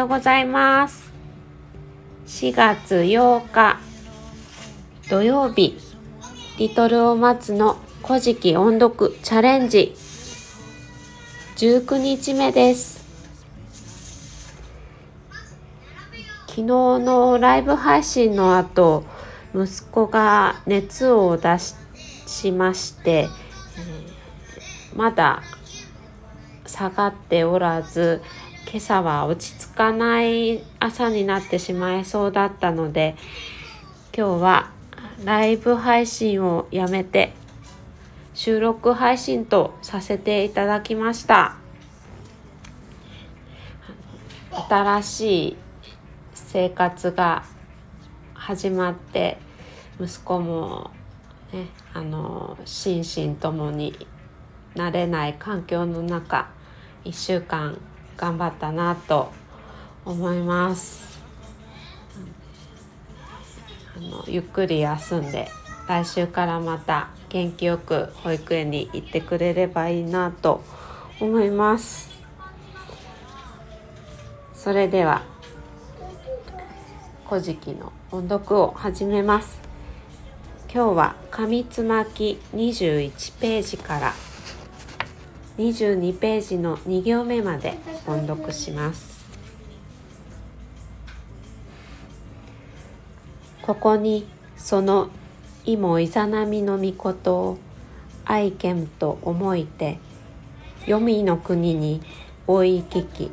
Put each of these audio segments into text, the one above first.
ようございます。4月8日土曜日リトルお松の古事記音読チャレンジ19日目です。昨日のライブ配信の後息子が熱を出しまして、まだ下がっておらず今朝は落ち着かない朝になってしまいそうだったので今日はライブ配信をやめて収録配信とさせていただきました。新しい生活が始まって息子もねあの心身ともに慣れない環境の中1週間頑張ったなと思います。あのゆっくり休んで来週からまた元気よく保育園に行ってくれればいいなと思います。それでは古事記の音読を始めます。今日は紙つまき21ページから22ページの2行目まで音読します。ここにその意もいざなみの御事を愛見と思いて黄泉の国に追い聞き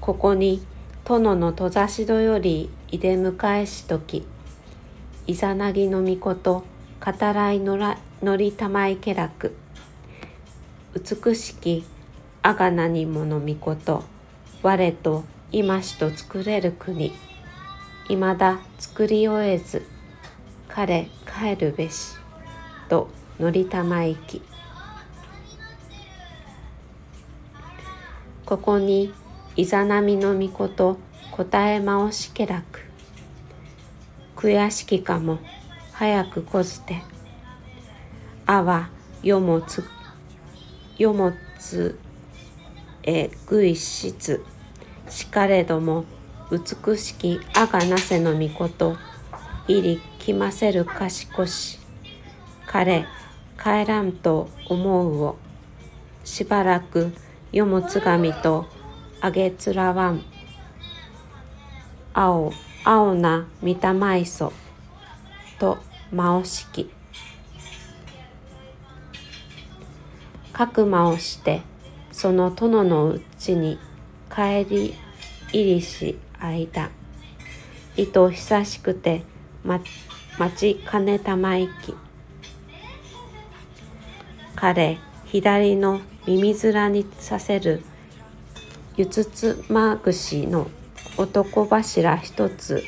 ここに殿の戸差し戸よりいで迎えしときいざなぎの御事語らいのらのりたまいけらく美しきあがなにものみこと我と今しと作れる国いまだ作り終えず彼帰るべしとのりたまいき。ここにいざなみのみこと答えまおしけらく。悔しきかも早くこずて。あは世もつよもつえぐいしつしかれども美しきあがなせのみこといりきませるかし。こし彼帰らんと思うをしばらくよもつがみとあげつらわん。青青なみたまいそとまおしき角間をしてその殿のうちに帰り入りし間。糸久しくて、待ちかねたまいき。彼左の耳面にさせるゆつつまぐしの男柱一つ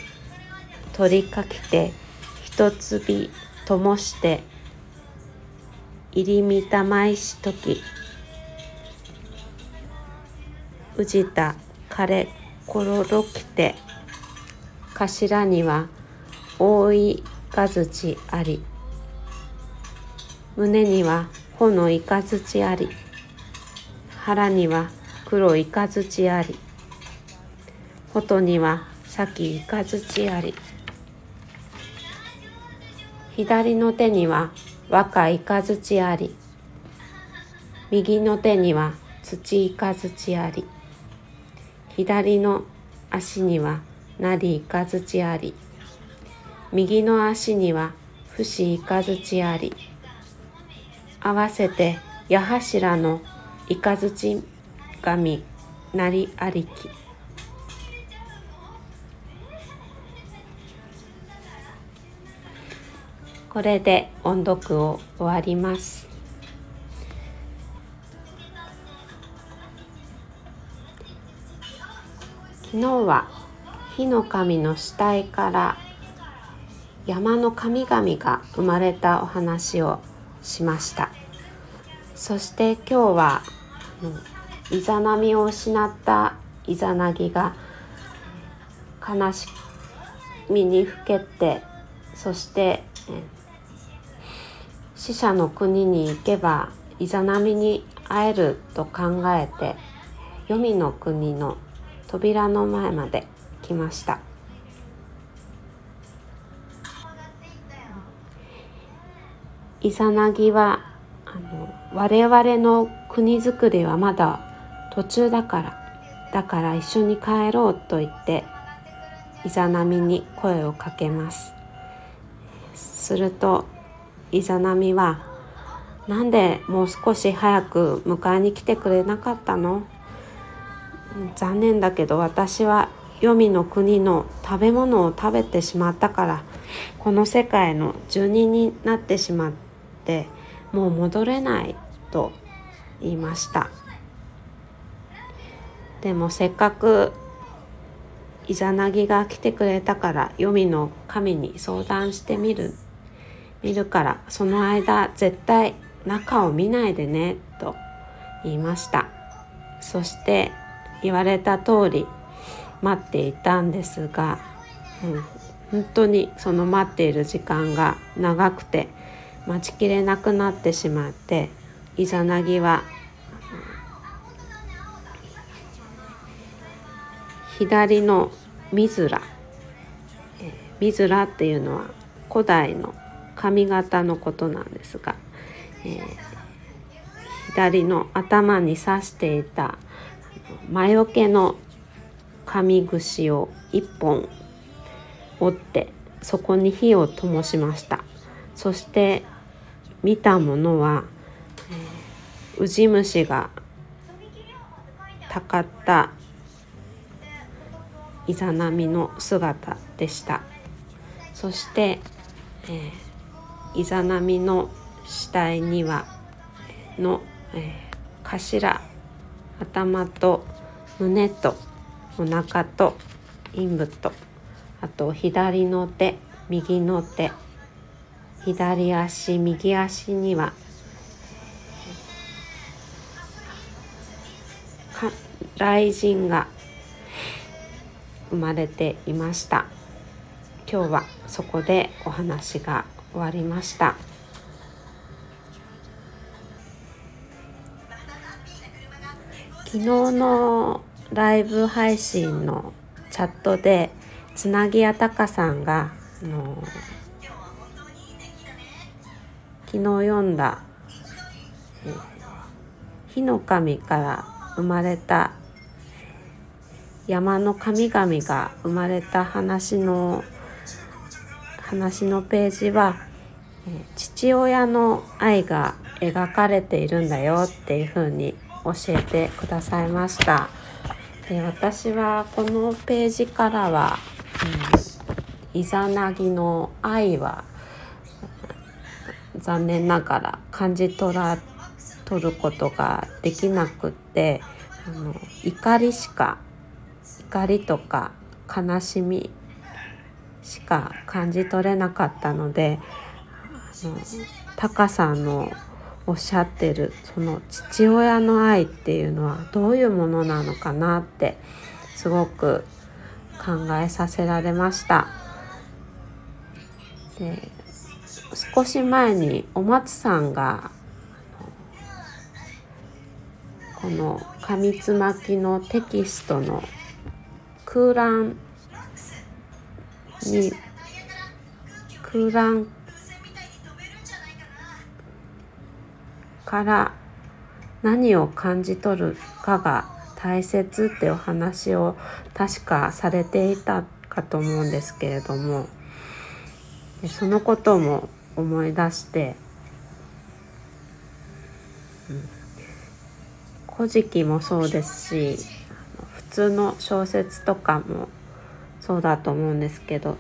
取りかけて一つびともして入りみたまいしときうじたかれころろきて頭には大いかずちあり胸にはほのいかずちあり腹には黒いかずちありほとにはさきいかずちあり左の手には若いかずちあり。右の手には土いかずちあり。左の足にはなりいかずちあり。右の足にはふしいかずちあり。合わせて矢柱のいかずち神なりありき。これで音読を終わります。昨日は火の神の死体から山の神々が生まれたお話をしました。そして今日はイザナミを失ったイザナギが悲しみにふけてそして死者の国に行けばイザナミに会えると考えて黄泉の国の扉の前まで来ました。イザナギはあの我々の国づくりはまだ途中だからだから一緒に帰ろうと言ってイザナミに声をかけます。するとイザナミは「なんでもう少し早く迎えに来てくれなかったの？残念だけど私は黄泉の国の食べ物を食べてしまったからこの世界の住人になってしまってもう戻れないと言いました。でもせっかくイザナギが来てくれたから黄泉の神に相談してみる。見るからその間絶対中を見ないでねと言いました。そして言われた通り待っていたんですが、うん、本当にその待っている時間が長くて待ちきれなくなってしまってイザナギは左のミズラミズラっていうのは古代の髪型のことなんですが、えー、左の頭に刺していた魔除けの紙串を1本折ってそこに火を灯しました。そして見たものは、えー、ウジ虫がたかったイザナミの姿でした。そして、えー、イザナミの死体にはの、えー、頭頭と胸とお腹と陰部とあと左の手右の手左足右足には雷神が生まれていました。今日はそこでお話が終わりました。昨日のライブ配信のチャットでつなぎやたかさんがあの昨日読んだ「火の神から生まれた山の神々が生まれた話の話のページは父親の愛が描かれているんだよっていうふうに教えてくださいました。で私はこのページからは、うん、イザナギの愛は残念ながら感じ取ら取ることができなくってあの怒りしか怒りとか悲しみしか感じ取れなかったのであのタカさんのおっしゃってるその父親の愛っていうのはどういうものなのかなってすごく考えさせられました。で少し前にお松さんがこの紙つまきのテキストの空欄に空欄から何を感じ取るかが大切ってお話を確かされていたかと思うんですけれどもそのことも思い出して「うん、古事記」もそうですし普通の小説とかもそうだと思うんですけど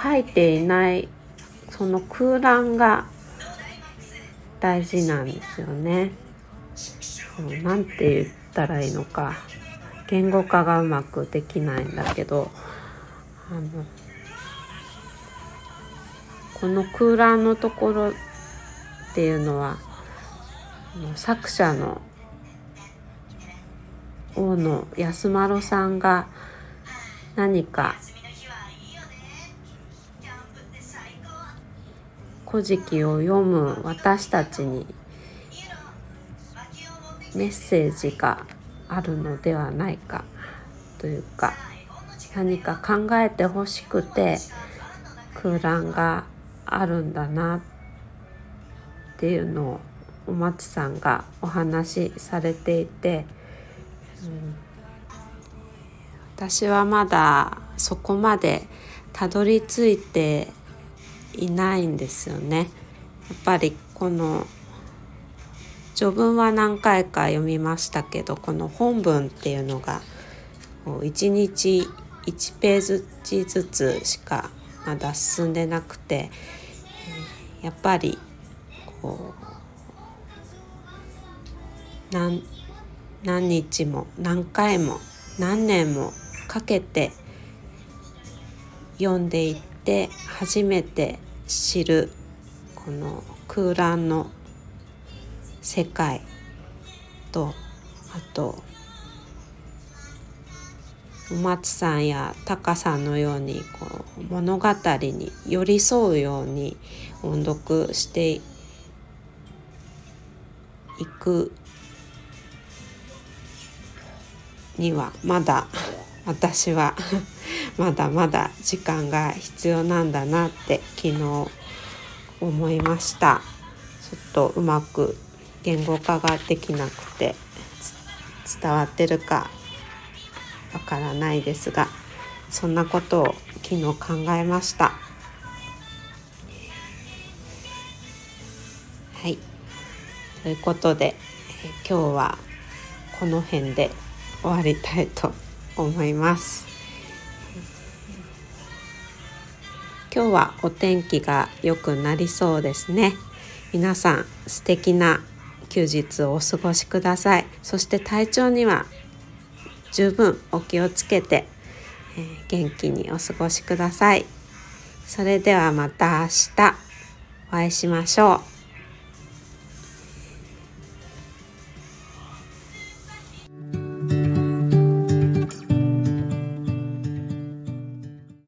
書いていないその空欄が大事なんですよね。なんて言ったらいいのか言語化がうまくできないんだけどあのこの空欄のところっていうのは作者の大野安丸さんが何か。古事記を読む私たちにメッセージがあるのではないかというか何か考えてほしくて空欄があるんだなっていうのをお松さんがお話しされていて、うん、私はまだそこまでたどり着いていないんですよね。やっぱりこの序文は何回か読みましたけどこの本文っていうのが1日1ページずつしかまだ進んでなくてやっぱりこう何何日も何回も何年もかけて読んでいって初めて知るこの空欄の世界とあとお松さんやタカさんのようにこう物語に寄り添うように音読していくにはまだ私は。まだまだ時間が必要なんだなって昨日思いました。ちょっとうまく言語化ができなくて伝わってるかわからないですがそんなことを昨日考えました。はい。ということで、今日はこの辺で終わりたいと思います思います。今日はお天気が良くなりそうですね。皆さん素敵な休日をお過ごしください。そして体調には十分お気をつけて、えー、元気にお過ごしください。それではまた明日お会いしましょう。